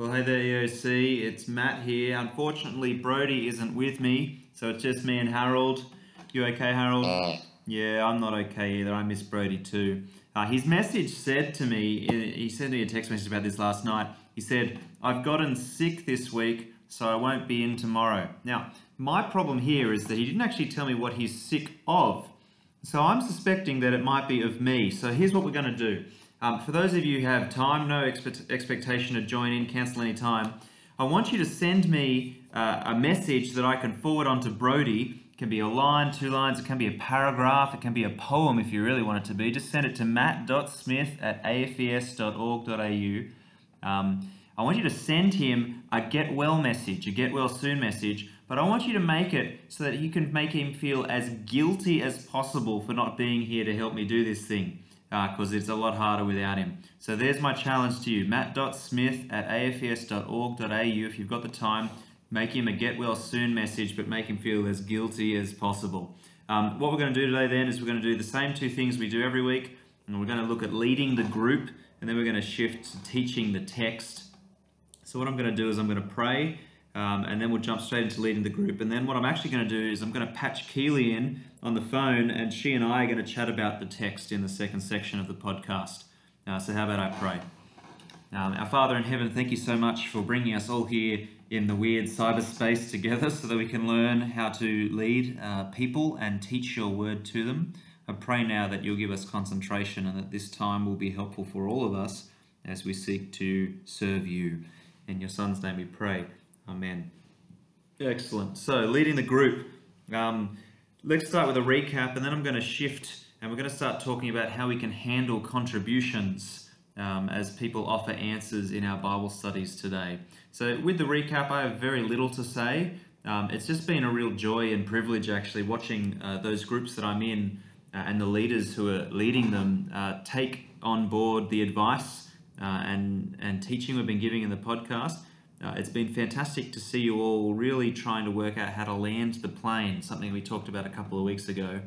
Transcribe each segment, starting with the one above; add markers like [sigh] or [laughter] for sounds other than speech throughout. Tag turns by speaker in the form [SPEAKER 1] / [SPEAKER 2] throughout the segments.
[SPEAKER 1] Well, hey there, EOC. It's Matt here. Unfortunately, Brody isn't with me, so it's just me and Harold. You okay, Harold?
[SPEAKER 2] Uh,
[SPEAKER 1] Yeah, I'm not okay either. I miss Brody too. Uh, his message said to me, he sent me a text message about this last night. He said, I've gotten sick this week, so I won't be in tomorrow. Now, my problem here is that he didn't actually tell me what he's sick of. So I'm suspecting that it might be of me. So here's what we're going to do. Um, for those of you who have time, no expect- expectation to join in, cancel any time, I want you to send me uh, a message that I can forward on to Brody. It can be a line, two lines, it can be a paragraph, it can be a poem if you really want it to be. Just send it to matt.smith at afes.org.au. Um, I want you to send him a get well message, a get well soon message, but I want you to make it so that you can make him feel as guilty as possible for not being here to help me do this thing, because it's a lot harder without him. So there's my challenge to you matt.smith at afes.org.au. If you've got the time, make him a get well soon message, but make him feel as guilty as possible. Um, what we're going to do today then is we're going to do the same two things we do every week, and we're going to look at leading the group, and then we're going to shift to teaching the text. So what I'm going to do is I'm going to pray, um, and then we'll jump straight into leading the group. And then what I'm actually going to do is I'm going to patch Keely in on the phone, and she and I are going to chat about the text in the second section of the podcast. Uh, so how about I pray? Um, our Father in heaven, thank you so much for bringing us all here in the weird cyberspace together [laughs] so that we can learn how to lead uh, people and teach your word to them. I pray now that you'll give us concentration and that this time will be helpful for all of us as we seek to serve you. In your Son's name we pray. Amen. Excellent. So, leading the group. Um, let's start with a recap and then I'm going to shift and we're going to start talking about how we can handle contributions um, as people offer answers in our Bible studies today. So, with the recap, I have very little to say. Um, it's just been a real joy and privilege actually watching uh, those groups that I'm in uh, and the leaders who are leading them uh, take on board the advice uh, and, and teaching we've been giving in the podcast. Uh, it's been fantastic to see you all really trying to work out how to land the plane, something we talked about a couple of weeks ago,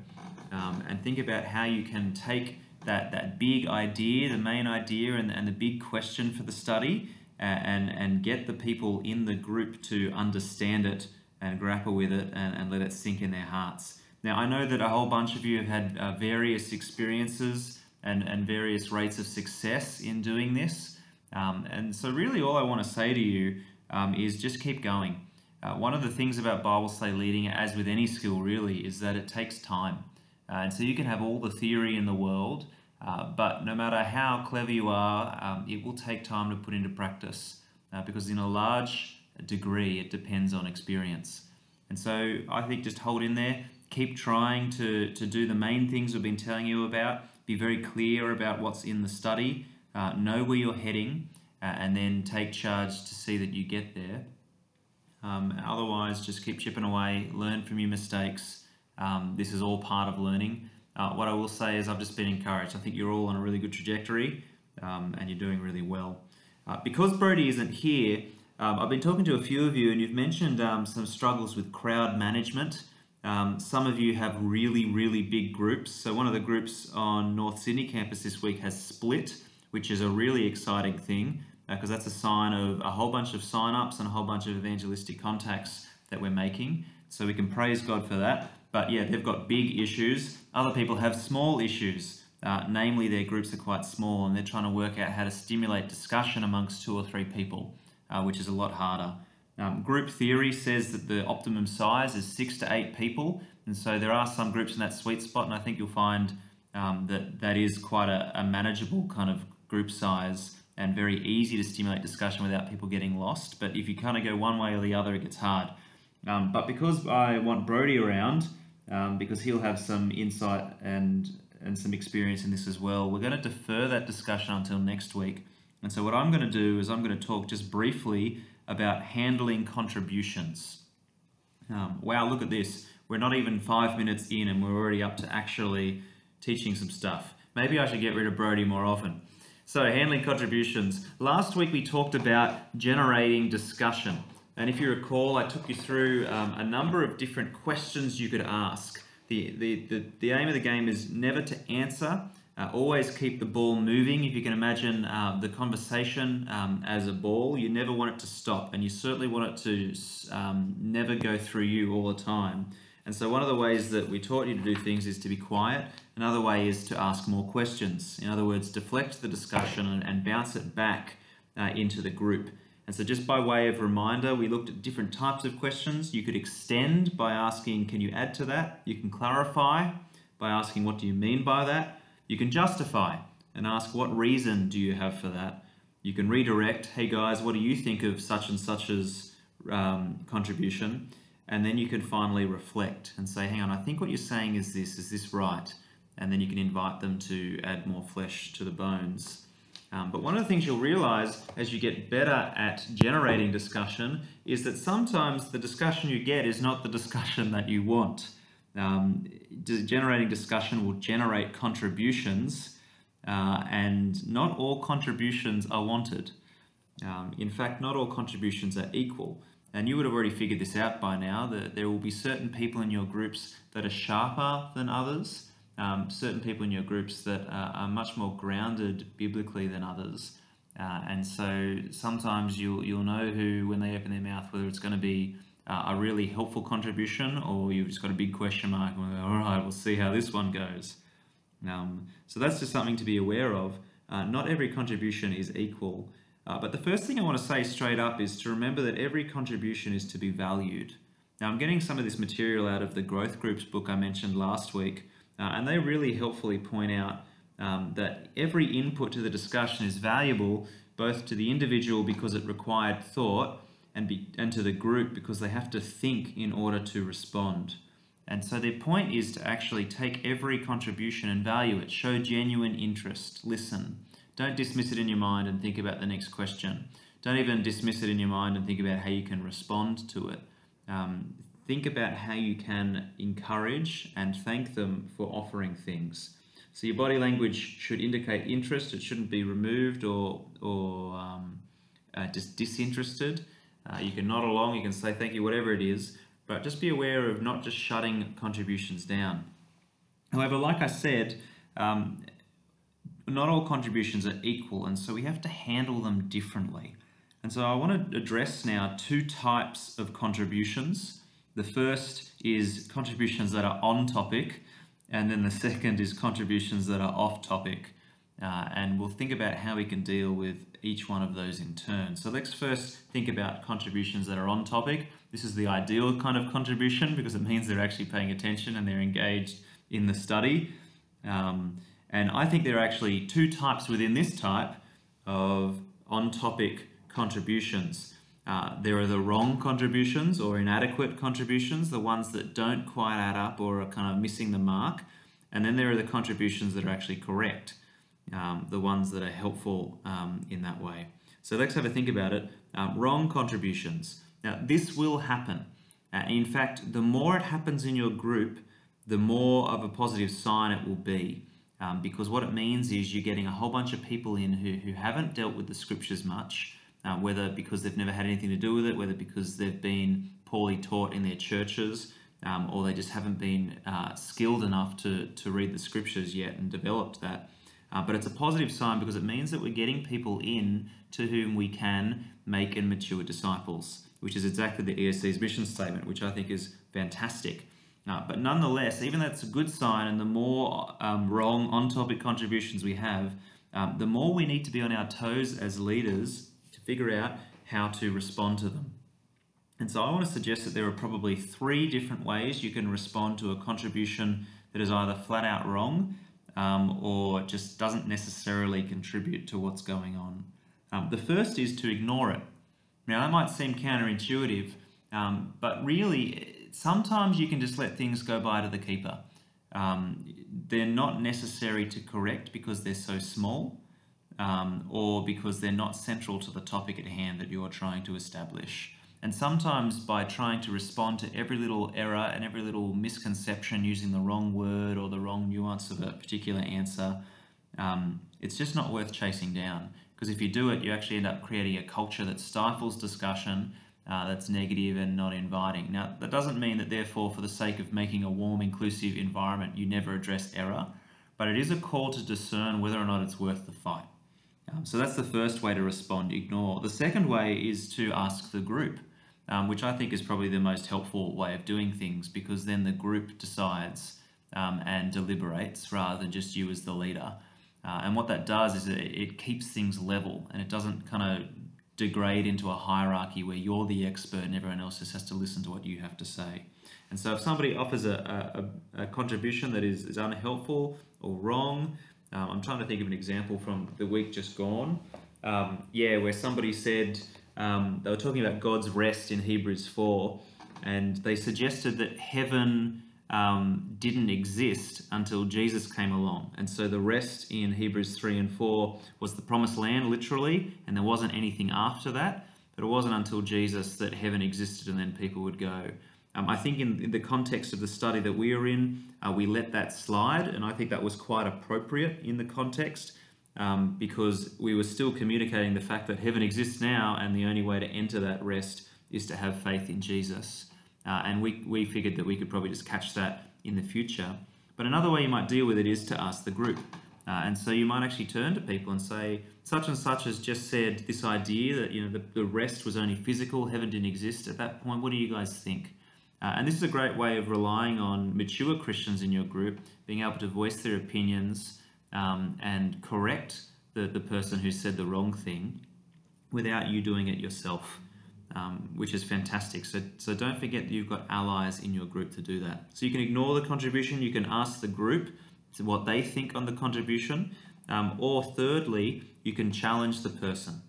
[SPEAKER 1] um, and think about how you can take that, that big idea, the main idea, and, and the big question for the study, uh, and, and get the people in the group to understand it and grapple with it and, and let it sink in their hearts. Now, I know that a whole bunch of you have had uh, various experiences and, and various rates of success in doing this. Um, and so, really, all I want to say to you um, is just keep going. Uh, one of the things about Bible study leading, as with any skill, really, is that it takes time. Uh, and so, you can have all the theory in the world, uh, but no matter how clever you are, um, it will take time to put into practice uh, because, in a large degree, it depends on experience. And so, I think just hold in there, keep trying to, to do the main things we've been telling you about, be very clear about what's in the study uh, know where you're heading, uh, and then take charge to see that you get there. Um, otherwise, just keep chipping away, learn from your mistakes. Um, this is all part of learning. Uh, what I will say is, I've just been encouraged. I think you're all on a really good trajectory um, and you're doing really well. Uh, because Brody isn't here, um, I've been talking to a few of you, and you've mentioned um, some struggles with crowd management. Um, some of you have really, really big groups. So, one of the groups on North Sydney campus this week has split which is a really exciting thing because uh, that's a sign of a whole bunch of sign-ups and a whole bunch of evangelistic contacts that we're making. So we can praise God for that. But yeah, they've got big issues. Other people have small issues. Uh, namely, their groups are quite small and they're trying to work out how to stimulate discussion amongst two or three people, uh, which is a lot harder. Um, group theory says that the optimum size is six to eight people, and so there are some groups in that sweet spot, and I think you'll find um, that that is quite a, a manageable kind of group size and very easy to stimulate discussion without people getting lost. But if you kind of go one way or the other, it gets hard. Um, but because I want Brody around, um, because he'll have some insight and and some experience in this as well, we're going to defer that discussion until next week. And so what I'm going to do is I'm going to talk just briefly about handling contributions. Um, wow, look at this. We're not even five minutes in and we're already up to actually teaching some stuff. Maybe I should get rid of Brody more often. So, handling contributions. Last week we talked about generating discussion. And if you recall, I took you through um, a number of different questions you could ask. The, the, the, the aim of the game is never to answer, Uh, always keep the ball moving. If you can imagine uh, the conversation um, as a ball, you never want it to stop, and you certainly want it to um, never go through you all the time. And so, one of the ways that we taught you to do things is to be quiet. Another way is to ask more questions. In other words, deflect the discussion and, and bounce it back uh, into the group. And so, just by way of reminder, we looked at different types of questions. You could extend by asking, Can you add to that? You can clarify by asking, What do you mean by that? You can justify and ask what reason do you have for that. You can redirect, hey guys, what do you think of such and such's um, contribution? And then you can finally reflect and say, hang on, I think what you're saying is this, is this right? And then you can invite them to add more flesh to the bones. Um, but one of the things you'll realize as you get better at generating discussion is that sometimes the discussion you get is not the discussion that you want. Um, generating discussion will generate contributions, uh, and not all contributions are wanted. Um, in fact, not all contributions are equal. And you would have already figured this out by now that there will be certain people in your groups that are sharper than others, um, certain people in your groups that are, are much more grounded biblically than others. Uh, and so sometimes you'll, you'll know who, when they open their mouth, whether it's going to be uh, a really helpful contribution, or you've just got a big question mark. And All right, we'll see how this one goes. Um, so that's just something to be aware of. Uh, not every contribution is equal. Uh, but the first thing I want to say straight up is to remember that every contribution is to be valued. Now, I'm getting some of this material out of the Growth Groups book I mentioned last week, uh, and they really helpfully point out um, that every input to the discussion is valuable both to the individual because it required thought and, be, and to the group because they have to think in order to respond. And so their point is to actually take every contribution and value it, show genuine interest, listen. Don't dismiss it in your mind and think about the next question. Don't even dismiss it in your mind and think about how you can respond to it. Um, think about how you can encourage and thank them for offering things. So your body language should indicate interest. It shouldn't be removed or or um, uh, just disinterested. Uh, you can nod along, you can say thank you, whatever it is, but just be aware of not just shutting contributions down. However, like I said, um, not all contributions are equal, and so we have to handle them differently. And so I want to address now two types of contributions. The first is contributions that are on topic, and then the second is contributions that are off topic. Uh, and we'll think about how we can deal with each one of those in turn. So let's first think about contributions that are on topic. This is the ideal kind of contribution because it means they're actually paying attention and they're engaged in the study. Um, and I think there are actually two types within this type of on topic contributions. Uh, there are the wrong contributions or inadequate contributions, the ones that don't quite add up or are kind of missing the mark. And then there are the contributions that are actually correct um, the ones that are helpful um, in that way. So let's have a think about it. Um, wrong contributions. Now, this will happen. Uh, in fact, the more it happens in your group, the more of a positive sign it will be. Um, because what it means is you're getting a whole bunch of people in who, who haven't dealt with the scriptures much, uh, whether because they've never had anything to do with it, whether because they've been poorly taught in their churches, um, or they just haven't been uh, skilled enough to, to read the scriptures yet and developed that. Uh, but it's a positive sign because it means that we're getting people in to whom we can make and mature disciples, which is exactly the ESC's mission statement, which I think is fantastic. Uh, but nonetheless, even that's a good sign, and the more um, wrong on topic contributions we have, um, the more we need to be on our toes as leaders to figure out how to respond to them. And so I want to suggest that there are probably three different ways you can respond to a contribution that is either flat out wrong um, or just doesn't necessarily contribute to what's going on. Um, the first is to ignore it. Now, that might seem counterintuitive, um, but really, sometimes you can just let things go by to the keeper. Um, they're not necessary to correct because they're so small um, or because they're not central to the topic at hand that you're trying to establish. And sometimes by trying to respond to every little error and every little misconception using the wrong word or the wrong nuance of a particular answer, um, it's just not worth chasing down. Because if you do it, you actually end up creating a culture that stifles discussion, uh, that's negative and not inviting. Now, that doesn't mean that, therefore, for the sake of making a warm, inclusive environment, you never address error. but it is a call to discern whether or not it's worth the fight. Um, so that's the first way to respond ignore. The second way is to ask the group, um, which I think is probably the most helpful way of doing things because then the group decides um, and deliberates rather than just you as the leader. Uh, and what that does is it, it keeps things level and it doesn't kind of degrade into a hierarchy where you're the expert and everyone else just has to listen to what you have to say. And so if somebody offers a, a, a contribution that is, is unhelpful or wrong, um, I'm trying to think of an example from the week just gone. Um, yeah, where somebody said um, they were talking about God's rest in Hebrews 4, and they suggested that heaven um, didn't exist until Jesus came along. And so the rest in Hebrews 3 and 4 was the promised land, literally, and there wasn't anything after that. But it wasn't until Jesus that heaven existed and then people would go. Um, I think in, in, the context of the study that we are in, uh, we let that slide, and I think that was quite appropriate in the context um, because we were still communicating the fact that heaven exists now, and the only way to enter that rest is to have faith in Jesus. Uh, and we, we figured that we could probably just catch that in the future. But another way you might deal with it is to ask the group. Uh, and so you might actually turn to people and say, such and such has just said this idea that you know the, the rest was only physical, heaven didn't exist. At that point, what do you guys think? Uh, and this is a great way of relying on mature Christians in your group being able to voice their opinions um, and correct the, the person who said the wrong thing without you doing it yourself, um, which is fantastic. So, so don't forget that you've got allies in your group to do that. So you can ignore the contribution, you can ask the group what they think on the contribution, um, or thirdly, you can challenge the person.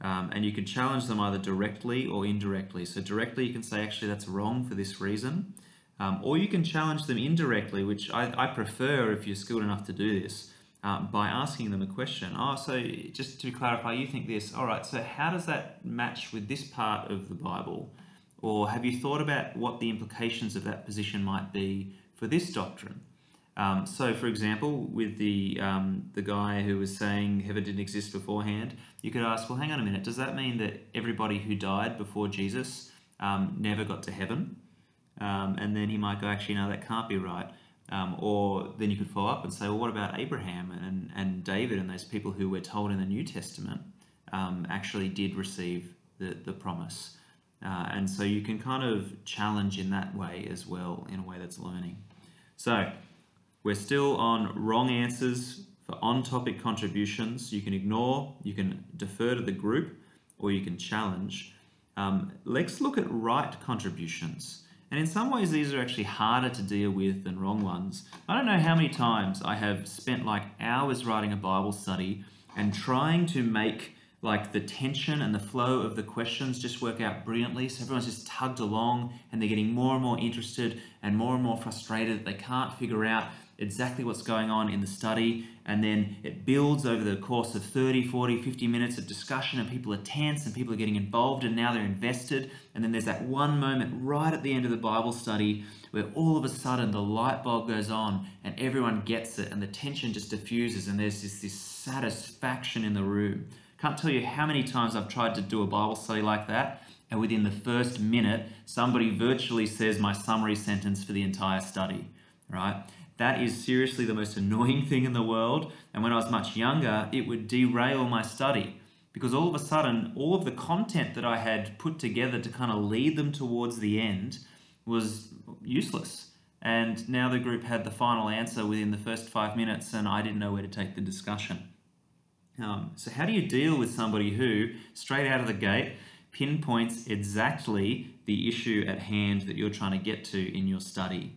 [SPEAKER 1] Um, and you can challenge them either directly or indirectly. So, directly, you can say, actually, that's wrong for this reason. Um, or you can challenge them indirectly, which I, I prefer if you're skilled enough to do this, uh, by asking them a question. Oh, so just to clarify, you think this. All right, so how does that match with this part of the Bible? Or have you thought about what the implications of that position might be for this doctrine? Um, so, for example, with the um, the guy who was saying heaven didn't exist beforehand, you could ask, well, hang on a minute, does that mean that everybody who died before Jesus um, never got to heaven? Um, and then he might go, actually, no, that can't be right. Um, or then you could follow up and say, well, what about Abraham and, and David and those people who we're told in the New Testament um, actually did receive the, the promise? Uh, and so you can kind of challenge in that way as well, in a way that's learning. So, we're still on wrong answers for on topic contributions. You can ignore, you can defer to the group, or you can challenge. Um, let's look at right contributions. And in some ways, these are actually harder to deal with than wrong ones. I don't know how many times I have spent like hours writing a Bible study and trying to make like the tension and the flow of the questions just work out brilliantly. So everyone's just tugged along and they're getting more and more interested and more and more frustrated that they can't figure out exactly what's going on in the study and then it builds over the course of 30 40 50 minutes of discussion and people are tense and people are getting involved and now they're invested. And then there's that one moment right at the end of the bible study where all of a sudden the light bulb goes on and everyone gets it and the tension just diffuses and there's this, this satisfaction in the room. Can't tell you how many times i've tried to do a bible study like that and within the first minute somebody virtually says my summary sentence for the entire study right that is seriously the most annoying thing in the world. And when I was much younger, it would derail my study because all of a sudden, all of the content that I had put together to kind of lead them towards the end was useless. And now the group had the final answer within the first five minutes, and I didn't know where to take the discussion. Um, so, how do you deal with somebody who, straight out of the gate, pinpoints exactly the issue at hand that you're trying to get to in your study?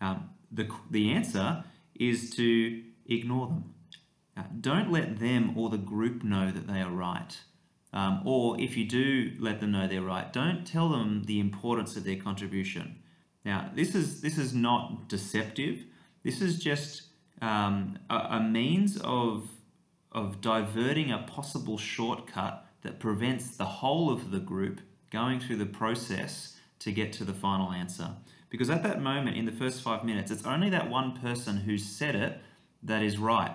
[SPEAKER 1] Um, the, the answer is to ignore them. Uh, don't let them or the group know that they are right. Um, or if you do let them know they're right, don't tell them the importance of their contribution. Now, this is this is not deceptive. This is just um, a, a means of of diverting a possible shortcut that prevents the whole of the group going through the process to get to the final answer. Because at that moment, in the first five minutes, it's only that one person who said it that is right.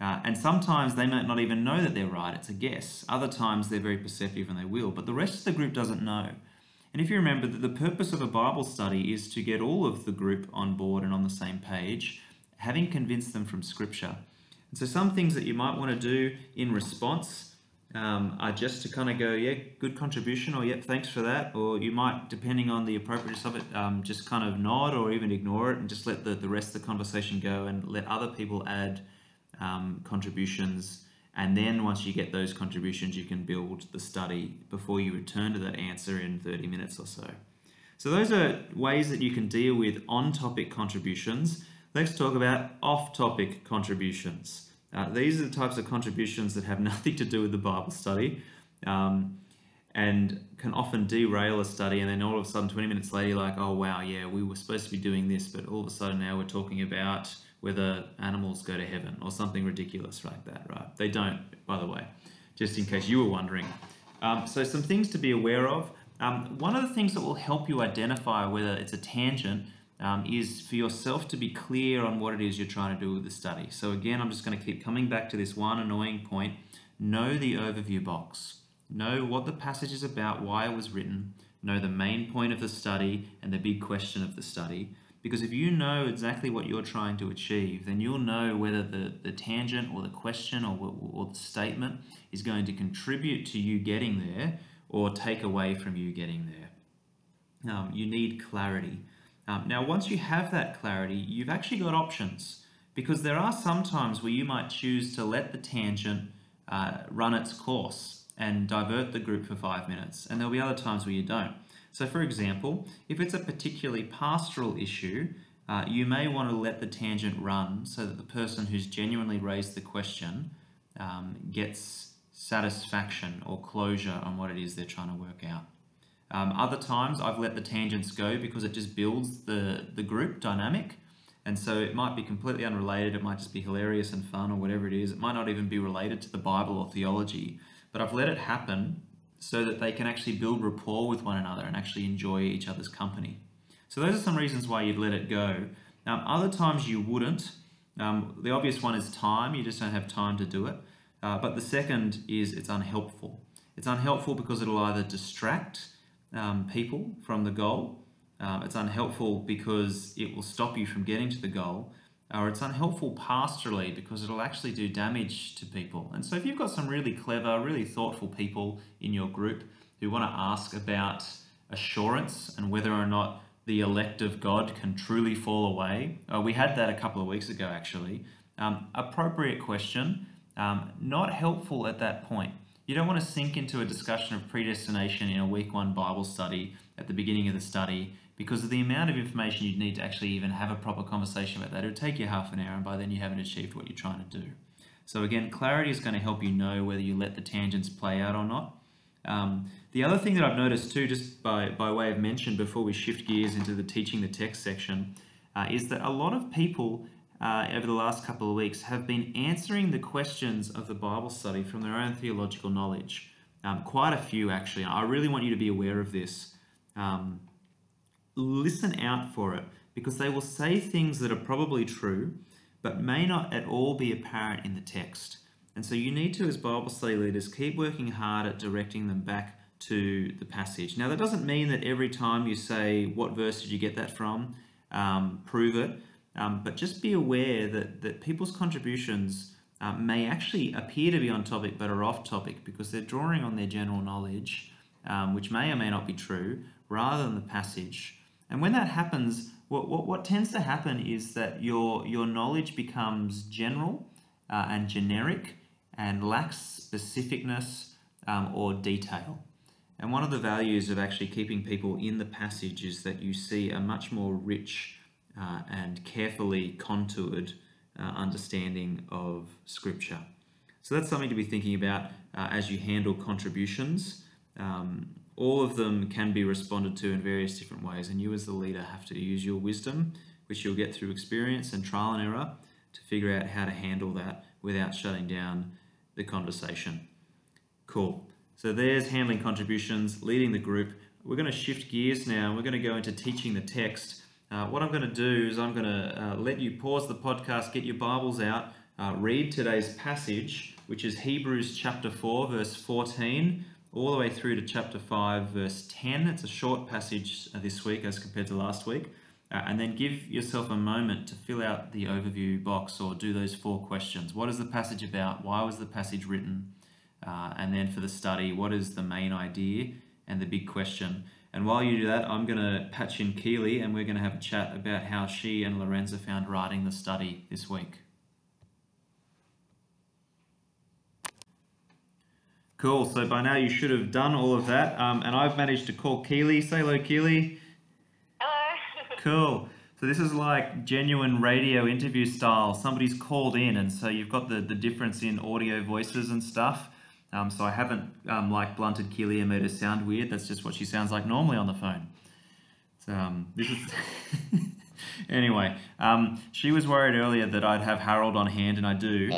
[SPEAKER 1] Uh, and sometimes they might not even know that they're right, it's a guess. Other times they're very perceptive and they will, but the rest of the group doesn't know. And if you remember that the purpose of a Bible study is to get all of the group on board and on the same page, having convinced them from Scripture. And so, some things that you might want to do in response um, are just to kind of go, yeah, good contribution, or yep, thanks for that. Or you might, depending on the appropriateness of it, um, just kind of nod or even ignore it and just let the, the rest of the conversation go and let other people add um, contributions. And then once you get those contributions, you can build the study before you return to that answer in 30 minutes or so. So, those are ways that you can deal with on topic contributions. Let's talk about off topic contributions. Uh, these are the types of contributions that have [laughs] nothing to do with the Bible study um, and can often derail a study. And then all of a sudden, 20 minutes later, you're like, oh, wow, yeah, we were supposed to be doing this, but all of a sudden now we're talking about whether animals go to heaven or something ridiculous like that, right? They don't, by the way, just in case you were wondering. Um, so, some things to be aware of. Um, one of the things that will help you identify whether it's a tangent um, is for yourself to be clear on what it is you're trying to do with the study. So again, I'm just going to keep coming back to this one annoying point. Know the overview box. Know what the passage is about, why it was written. Know the main point of the study and the big question of the study. Because if you know exactly what you're trying to achieve, then you'll know whether the, the tangent or the question or, or the statement is going to contribute to you getting there or take away from you getting there. Um, you need clarity. Um, now, once you have that clarity, you've actually got options because there are some times where you might choose to let the tangent uh, run its course and divert the group for five minutes, and there'll be other times where you don't. So, for example, if it's a particularly pastoral issue, uh, you may want to let the tangent run so that the person who's genuinely raised the question um, gets satisfaction or closure on what it is they're trying to work out. Um, other times I've let the tangents go because it just builds the, the group dynamic. And so it might be completely unrelated, it might just be hilarious and fun or whatever it is. It might not even be related to the Bible or theology, but I've let it happen so that they can actually build rapport with one another and actually enjoy each other's company. So those are some reasons why you'd let it go. Now, other times you wouldn't. Um, the obvious one is time, you just don't have time to do it. Uh, but the second is it's unhelpful. It's unhelpful because it'll either distract um, people from the goal. Um, it's unhelpful because it will stop you from getting to the goal, or it's unhelpful pastorally because it'll actually do damage to people. And so, if you've got some really clever, really thoughtful people in your group who want to ask about assurance and whether or not the elect of God can truly fall away, uh, we had that a couple of weeks ago actually. Um, appropriate question, um, not helpful at that point. You don't want to sink into a discussion of predestination in a week one Bible study at the beginning of the study because of the amount of information you'd need to actually even have a proper conversation about that. It would take you half an hour, and by then you haven't achieved what you're trying to do. So, again, clarity is going to help you know whether you let the tangents play out or not. Um, the other thing that I've noticed too, just by, by way of mention before we shift gears into the teaching the text section, uh, is that a lot of people uh, over the last couple of weeks have been answering the questions of the Bible study from their own theological knowledge. Um, quite a few, actually. I really want you to be aware of this. Um, listen out for it because they will say things that are probably true but may not at all be apparent in the text. And so you need to, as Bible study leaders, keep working hard at directing them back to the passage. Now, that doesn't mean that every time you say, What verse did you get that from? Um, prove it. Um, but just be aware that, that people's contributions uh, may actually appear to be on topic but are off topic because they're drawing on their general knowledge, um, which may or may not be true, rather than the passage. And when that happens, what, what, what tends to happen is that your, your knowledge becomes general uh, and generic and lacks specificness um, or detail. And one of the values of actually keeping people in the passage is that you see a much more rich uh, and carefully contoured uh, understanding of Scripture. So that's something to be thinking about uh, as you handle contributions. Um, all of them can be responded to in various different ways, and you as the leader have to use your wisdom, which you'll get through experience and trial and error, to figure out how to handle that without shutting down the conversation. Cool. So there's handling contributions, leading the group. We're going to shift gears now. We're going to go into teaching the text. Uh, what I'm going to do is I'm going to uh, let you pause the podcast, get your Bibles out, uh, read today's passage, which is Hebrews chapter 4, verse 14, all the way through to chapter 5, verse 10. It's a short passage uh, this week as compared to last week. Uh, and then give yourself a moment to fill out the overview box or do those four questions. What is the passage about? Why was the passage written? And then for the study, what is the main idea and the big question? And while you do that, I'm going to patch in Keely and we're going to have a chat about how she and Lorenza found writing the study this week. Cool. So by now you should have done all of that. Um, and I've managed to call Keely. Say hello, Keely.
[SPEAKER 2] Hello. [laughs]
[SPEAKER 1] Cool. So this is like genuine radio interview style. Somebody's called in, and so you've got the, the difference in audio voices and stuff. Um, so I haven't um, like blunted Keely and made her sound weird. That's just what she sounds like normally on the phone. So um, this is [laughs] anyway. Um, she was worried earlier that I'd have Harold on hand, and I do.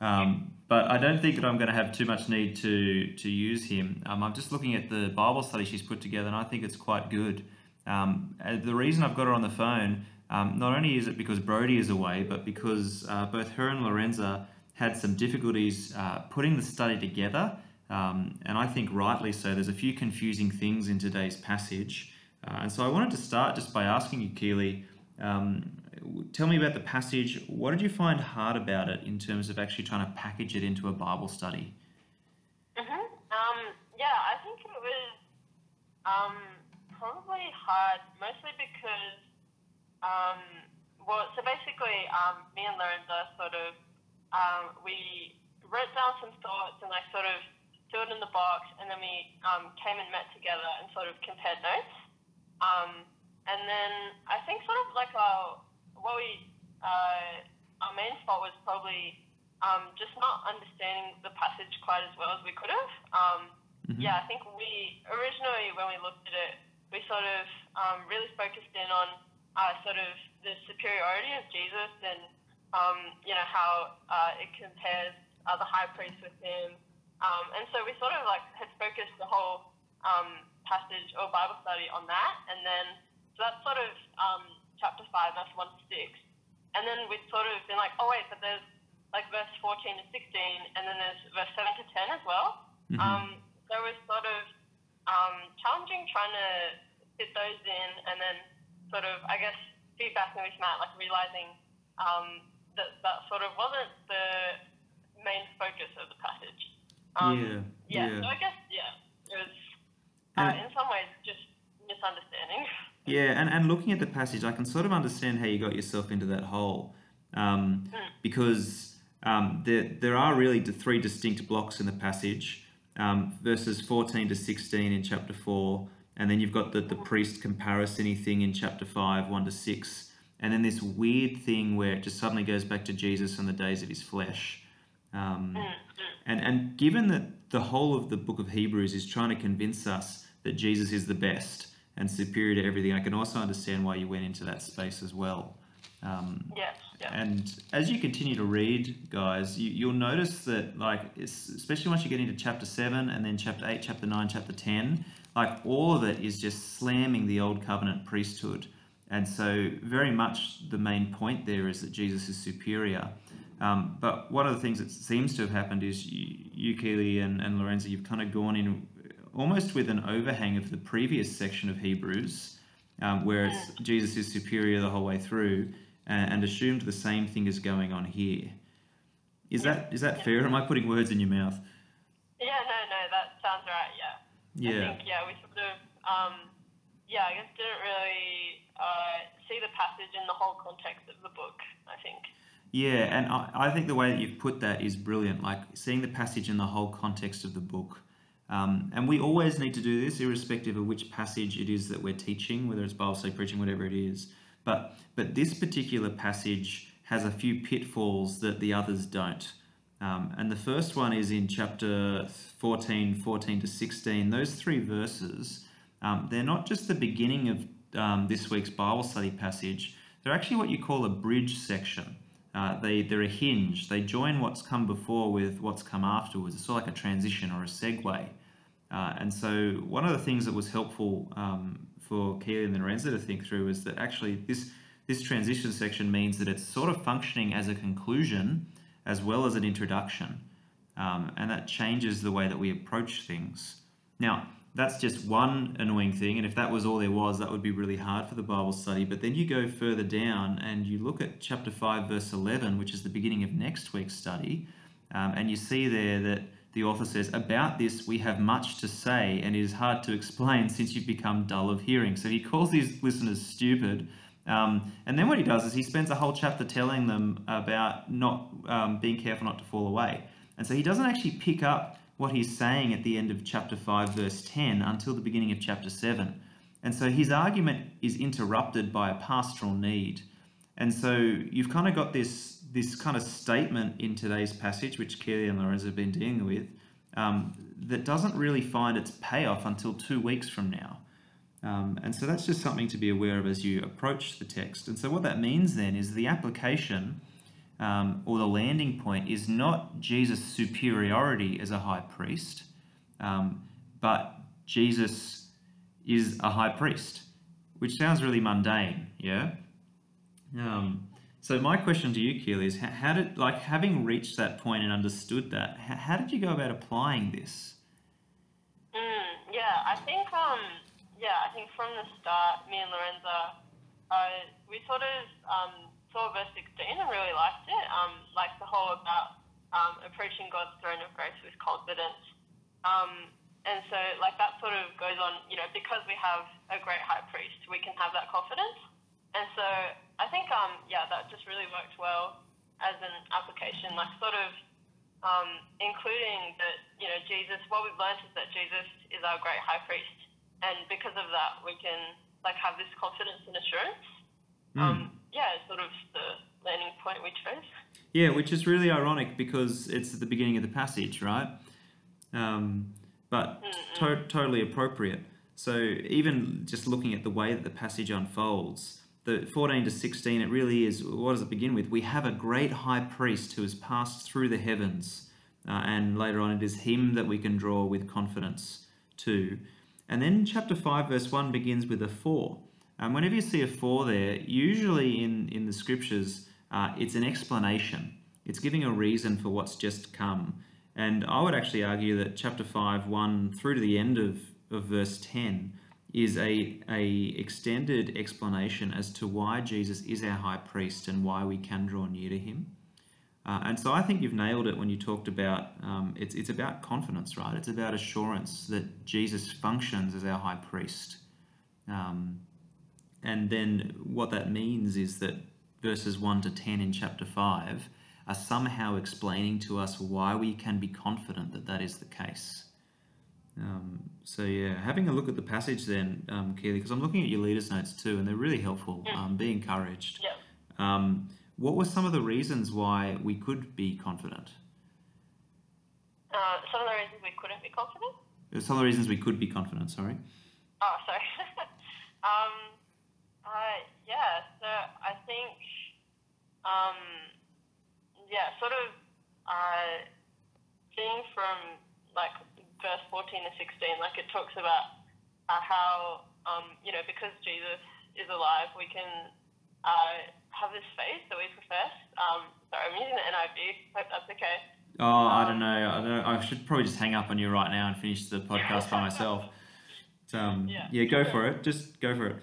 [SPEAKER 1] Um, but I don't think that I'm going to have too much need to to use him. Um, I'm just looking at the Bible study she's put together, and I think it's quite good. Um, the reason I've got her on the phone, not only is it because Brody is away, but because uh, both her and Lorenza had some difficulties uh, putting the study together, um, and I think rightly so. There's a few confusing things in today's passage, uh, and so I wanted to start just by asking you, Keely. Um, tell me about the passage. What did you find hard about it in terms of actually trying to package it into a Bible study?
[SPEAKER 2] Mhm. Um. Yeah, I think it was um probably hard, mostly because um well, so basically um me and Lorenza sort of um we wrote down some thoughts and I sort of threw it in the box, and then we um came and met together and sort of compared notes. Um. And then I think sort of like our what we uh, our main fault was probably um, just not understanding the passage quite as well as we could have. Um, mm-hmm. Yeah, I think we originally when we looked at it, we sort of um, really focused in on uh, sort of the superiority of Jesus and um, you know how uh, it compares uh, the high priest with him. Um, and so we sort of like had focused the whole um, passage or Bible study on that, and then so that's sort of um, chapter 5, verse 1 to 6. And then we'd sort of been like, oh, wait, but there's like verse 14 to 16, and then there's verse 7 to 10 as well. Mm-hmm. Um, so it was sort of um, challenging trying to fit those in, and then sort of, I guess, feedback with Matt, like realizing um, that that sort of wasn't the main focus of the passage.
[SPEAKER 1] Um, yeah,
[SPEAKER 2] yeah. Yeah. So I guess, yeah, it was uh, in some ways just misunderstanding. [laughs]
[SPEAKER 1] Yeah, and, and looking at the passage, I can sort of understand how you got yourself into that hole. Um, because um, there, there are really three distinct blocks in the passage um, verses 14 to 16 in chapter 4, and then you've got the, the priest comparison thing in chapter 5, 1 to 6, and then this weird thing where it just suddenly goes back to Jesus and the days of his flesh. Um, and, and given that the whole of the book of Hebrews is trying to convince us that Jesus is the best, and superior to everything. I can also understand why you went into that space as well.
[SPEAKER 2] Um, yeah, yeah.
[SPEAKER 1] And as you continue to read, guys, you, will notice that, like, especially once you get into chapter 7 and then chapter 8, chapter 9, chapter 10, like, all of it is just slamming the old covenant priesthood. And so, very much the main point there is that Jesus is superior. Um, but one of the things that seems to have happened is you, you Keely and, and Lorenza, you've kind of gone in almost with an overhang of the previous section of Hebrews, um, where it's Jesus is superior the whole way through, and, and assumed the same thing is going on here. Is that is that fair? am I putting words in your mouth?
[SPEAKER 2] Yeah, no, no, that sounds right. Yeah. Yeah. I think, yeah, we sort of, um, yeah, I guess didn't really uh, see the passage in the whole context of the book. I think.
[SPEAKER 1] Yeah, and I, I think the way that you've put that is brilliant. Like seeing the passage in the whole context of the book. Um, and we always need to do this, irrespective of which passage it is that we're teaching, whether it's Bible study preaching, whatever it is. But but this particular passage has a few pitfalls that the others don't. Um, and the first one is in chapter 14, 14 to 16. Those three verses, um, they're not just the beginning of um, this week's Bible study passage, they're actually what you call a bridge section. Uh, they, they're a hinge. They join what's come before with what's come afterwards. It's sort of like a transition or a segue. Uh, and so one of the things that was helpful um, for Keely and Lorenza to think through is that actually this this transition section means that it's sort of functioning as a conclusion as well as an introduction. Um, and that changes the way that we approach things. Now, that's just one annoying thing. And if that was all there was, that would be really hard for the Bible study. But then you go further down and you look at chapter 5, verse 11, which is the beginning of next week's study. Um, and you see there that the author says, About this we have much to say, and it is hard to explain [laughs] since you've become dull of hearing. So he calls these listeners stupid. Um, and then what he does is he spends a whole chapter telling them about not um, being careful not to fall away. And so he doesn't actually pick up what he's saying at the end of chapter 5, verse 10, until the beginning of chapter 7. And so his argument is interrupted by a pastoral need. And so you've kind of got this, this kind of statement in today's passage, which Keely and Lorenza have been dealing with, um, that doesn't really find its payoff until two weeks from now. Um, and so that's just something to be aware of as you approach the text. And so what that means then is the application um, or the landing point is not Jesus' superiority as a high priest, um, but Jesus is a high priest, which sounds really mundane, yeah? Um, so my question to you, Keely, is how, how, did, like, having reached that point and understood that, how, how did you go about applying this?
[SPEAKER 2] Mm, yeah, I think, um, yeah, I think from the start, me and Lorenza, uh, we sort of um, saw verse 16 and really liked it. Um, like the whole about um, approaching God's throne of grace with confidence. Um, and so, like, that sort of goes on, you know, because we have a great high priest, we can have that confidence. And so, I think, um, yeah, that just really worked well as an application, like, sort of um, including that, you know, Jesus, what we've learned is that Jesus is our great high priest. And because of that, we can, like, have this confidence and assurance. Mm. Um, yeah, it's sort of the landing point we chose.
[SPEAKER 1] Yeah, which is really ironic because it's at the beginning of the passage, right? Um, but to- totally appropriate. So even just looking at the way that the passage unfolds, the 14 to 16, it really is. What does it begin with? We have a great high priest who has passed through the heavens, uh, and later on, it is him that we can draw with confidence to. And then chapter 5, verse 1 begins with a for. Um, whenever you see a for there, usually in, in the scriptures, uh, it's an explanation. It's giving a reason for what's just come. And I would actually argue that chapter 5, 1 through to the end of, of verse 10 is a, a extended explanation as to why Jesus is our high priest and why we can draw near to him. Uh, and so I think you've nailed it when you talked about um, it's, it's about confidence, right? It's about assurance that Jesus functions as our high priest. Um, and then what that means is that verses 1 to 10 in chapter 5 are somehow explaining to us why we can be confident that that is the case. Um, so, yeah, having a look at the passage then, um, Keely, because I'm looking at your leaders' notes too, and they're really helpful. Um, be encouraged.
[SPEAKER 2] Yeah.
[SPEAKER 1] Um, what were some of the reasons why we could be confident?
[SPEAKER 2] Uh, some of the reasons we couldn't be confident?
[SPEAKER 1] Some of the reasons we could be confident, sorry.
[SPEAKER 2] Oh, sorry. [laughs] um, uh, yeah, so I think, um, yeah, sort of uh, seeing from like verse 14 to 16, like it talks about uh, how, um, you know, because Jesus is alive, we can uh, have this faith that we profess. Um, sorry, I'm using the NIV. Hope that's okay.
[SPEAKER 1] Oh, I don't know. I don't. I should probably just hang up on you right now and finish the podcast by myself. [laughs] Um, yeah. yeah, go for it. Just go for it.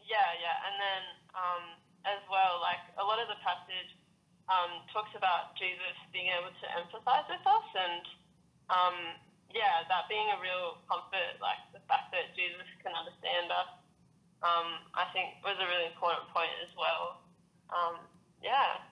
[SPEAKER 2] Yeah, yeah, and then um, as well, like a lot of the passage um, talks about Jesus being able to empathize with us, and um, yeah, that being a real comfort, like the fact that Jesus can understand us, um, I think was a really important point as well. Um, yeah.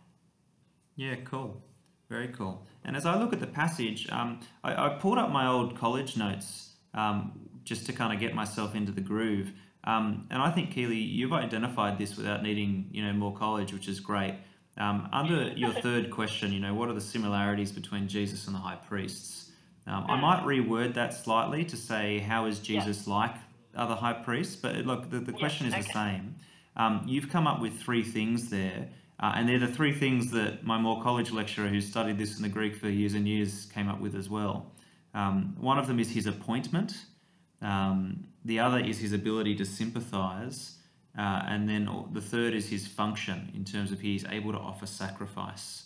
[SPEAKER 1] Yeah, cool. Very cool. And as I look at the passage, um, I, I, pulled up my old college notes um, just to kind of get myself into the groove. And I think Keely, you've identified this without needing you know Moore College, which is great. Um, under [laughs] your third question, you know, what are the similarities between Jesus and the high priests? Um, I might reword that slightly to say, how is Jesus yeah. like other high priests? But look, the, the question is okay. the same. Um, you've come up with three things there, uh, and they're the three things that my Moore College lecturer who studied this in the Greek for years and years came up with as well. Um, one of them is his appointment. Um, the other is his ability to sympathize. Uh, and then the third is his function in terms of he's able to offer sacrifice.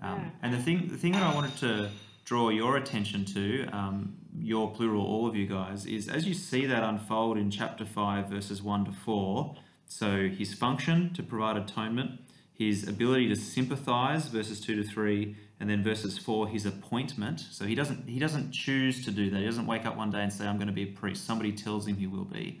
[SPEAKER 1] Um, and the thing, the thing that I wanted to draw your attention to, um, your plural, all of you guys, is as you see that unfold in chapter 5, verses 1 to 4. So his function to provide atonement, his ability to sympathize, verses 2 to 3, and then verses 4, his appointment. So he doesn't he doesn't choose to do that. He doesn't wake up one day and say, I'm going to be a priest. Somebody tells him he will be.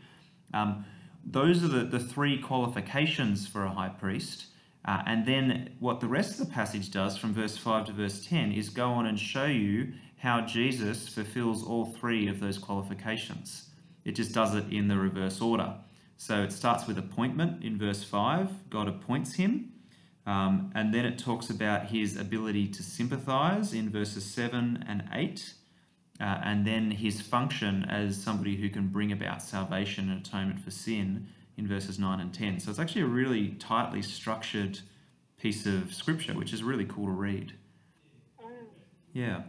[SPEAKER 1] Um, those are the, the three qualifications for a high priest. Uh, and then what the rest of the passage does from verse 5 to verse 10 is go on and show you how Jesus fulfills all three of those qualifications. It just does it in the reverse order. So it starts with appointment in verse 5. God appoints him. Um, and then it talks about his ability to sympathize in verses 7 and 8. Uh, and then his function as somebody who can bring about salvation and atonement for sin in verses 9 and 10. So it's actually a really tightly structured piece of scripture, which is really cool to read. Yeah.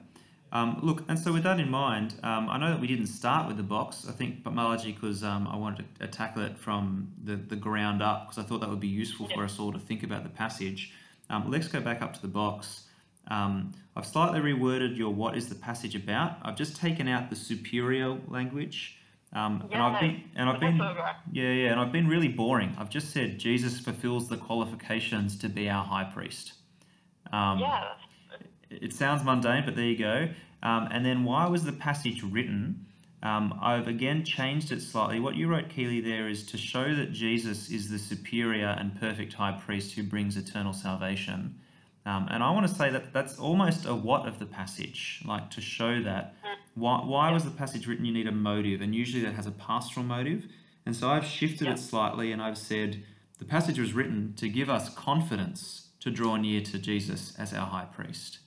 [SPEAKER 1] Um, look, and so with that in mind, um, I know that we didn't start with the box. I think, but my logic was um, I wanted to tackle it from the, the ground up because I thought that would be useful for us all to think about the passage. Um, let's go back up to the box. Um, I've slightly reworded your what is the passage about. I've just taken out the superior language. Um, and I've been and I've been
[SPEAKER 2] right.
[SPEAKER 1] yeah yeah and I've been really boring. I've just said Jesus fulfills the qualifications to be our high priest. Um,
[SPEAKER 2] Yeah,
[SPEAKER 1] it sounds mundane, but there you go. Um, and then why was the passage written? Um, I've again changed it slightly. What you wrote, Keely, there is to show that Jesus is the superior and perfect high priest who brings eternal salvation. Um, and I want to say that that's almost a what of the passage, like to show that. Why, why was the passage written? You need a motive, and usually that has a pastoral motive. And so I've shifted it slightly and I've said the passage was written to give us confidence to draw near to Jesus as our high priest.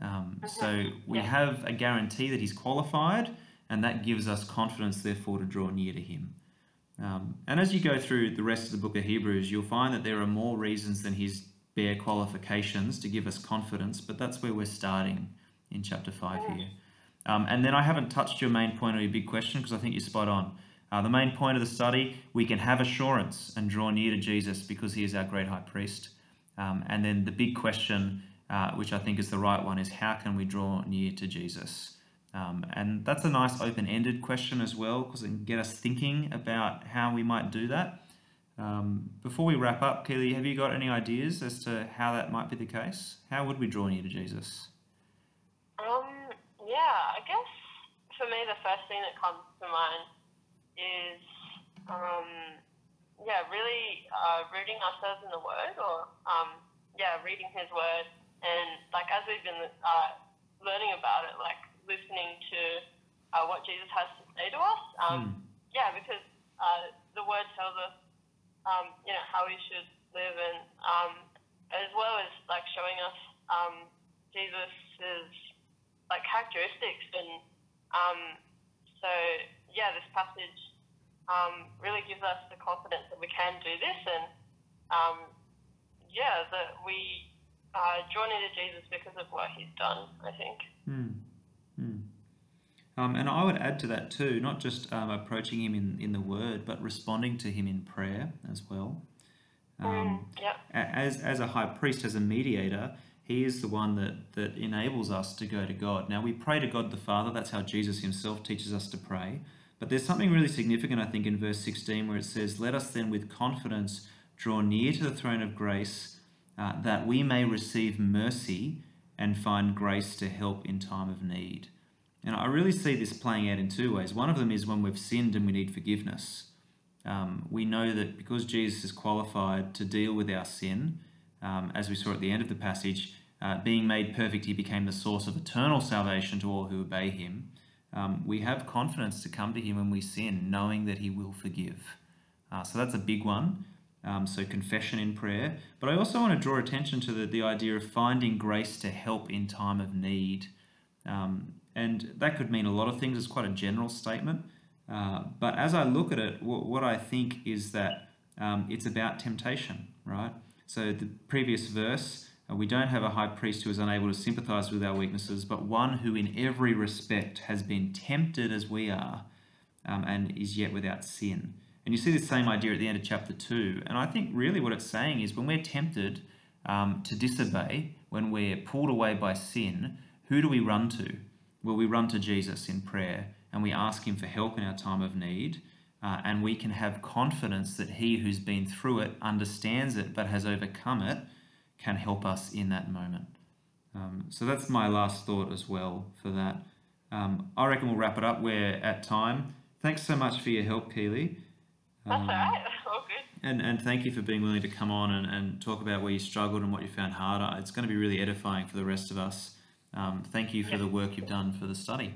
[SPEAKER 1] Um, so we
[SPEAKER 2] Yeah.
[SPEAKER 1] have a guarantee that he's qualified, and that gives us confidence, therefore, to draw near to him. Um, and as you go through the rest of the book of Hebrews, you'll find that there are more reasons than his bare qualifications to give us confidence, but that's where we're starting in chapter 5 here. Um, and then I haven't touched your main point or your big question because I think you're spot on. Uh, the main point of the study, we can have assurance and draw near to Jesus because he is our great high priest. Um, and then the big question, uh, which I think is the right one, is how can we draw near to Jesus? Um, and that's a nice open ended question as well because it can get us thinking about how we might do that. Um, before we wrap up, Keely, have you got any ideas as to how that might be the case? How would we draw near to Jesus?
[SPEAKER 2] Um, yeah, I guess for me the first thing that comes to mind is, um, yeah, really uh, rooting ourselves in the Word, or um, yeah, reading His Word, and like as we've been uh, learning about it, like listening to uh, what Jesus has to say to us. Um,
[SPEAKER 1] Hmm.
[SPEAKER 2] Yeah, because uh, the Word tells us, um, you know, how we should live, and um, as well as like showing us um, Jesus's like characteristics and um, so yeah this passage um, really gives us the confidence that we can do this and um, yeah that we uh, draw near to Jesus because of what he's done I think
[SPEAKER 1] Hmm. Um, and I would add to that too, not just um, approaching him in, in the word, but responding to him in prayer as well. Um,
[SPEAKER 2] yep
[SPEAKER 1] a- as as a high priest, as a mediator, he is the one that that enables us to go to God. Now we pray to God the Father. That's how Jesus Himself teaches us to pray. But there's something really significant, I think, in verse 16 where it says, "Let us then with confidence draw near to the throne of grace, uh, that we may receive mercy and find grace to help in time of need." And I really see this playing out in two ways. One of them is when we've sinned and we need forgiveness. Um, we know that because Jesus is qualified to deal with our sin, um, as we saw at the end of the passage, uh, being made perfect, he became the source of eternal salvation to all who obey him. Um, we have confidence to come to him when we sin, knowing that he will forgive. Uh, so that's a big one. Um, so confession in prayer. But I also want to draw attention to the, the idea of finding grace to help in time of need. Um, and that could mean a lot of things. It's quite a general statement. Uh, but as I look at it, w- what I think is that um, it's about temptation, right? So the previous verse, uh, we don't have a high priest who is unable to sympathize with our weaknesses, but one who in every respect has been tempted as we are um, and is yet without sin. And you see the same idea at the end of chapter 2. And I think really what it's saying is when we're tempted um, to disobey, when we're pulled away by sin, who do we run to? Well, we run to Jesus in prayer and we ask Him for help in our time of need. Uh, and we can have confidence that He who's been through it, understands it, but has overcome it, can help us in that moment. Um, so that's my last thought as well for that. Um, I reckon we'll wrap it up. We're at time. Thanks so much for your help, Keely.
[SPEAKER 2] That's
[SPEAKER 1] Um,
[SPEAKER 2] all right. [laughs] All good.
[SPEAKER 1] and, and thank you for being willing to come on and, and talk about where you struggled and what you found harder. It's going to be really edifying for the rest of us. Um, thank you for
[SPEAKER 2] Yeah.
[SPEAKER 1] the work you've done for the study.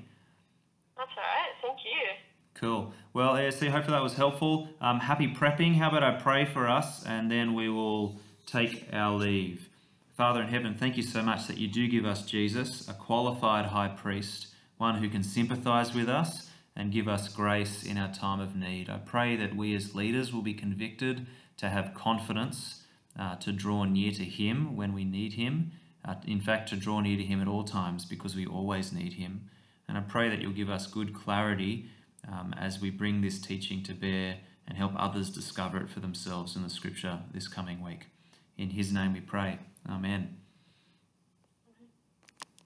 [SPEAKER 2] That's all right. Thank you.
[SPEAKER 1] Cool. Well, ASC, hopefully that was helpful. Um, happy prepping. How about I pray for us and then we will take our leave. Father in heaven, thank you so much that you do give us Jesus, a qualified high priest, one who can sympathize with us and give us grace in our time of need. I pray that we as leaders will be convicted to have confidence, uh, to draw near to Him when we need Him. Uh, in fact, to draw near to Him at all times because we always need Him. And I pray that you'll give us good clarity um, as we bring this teaching to bear and help others discover it for themselves in the scripture this coming week. In his name we pray. Amen.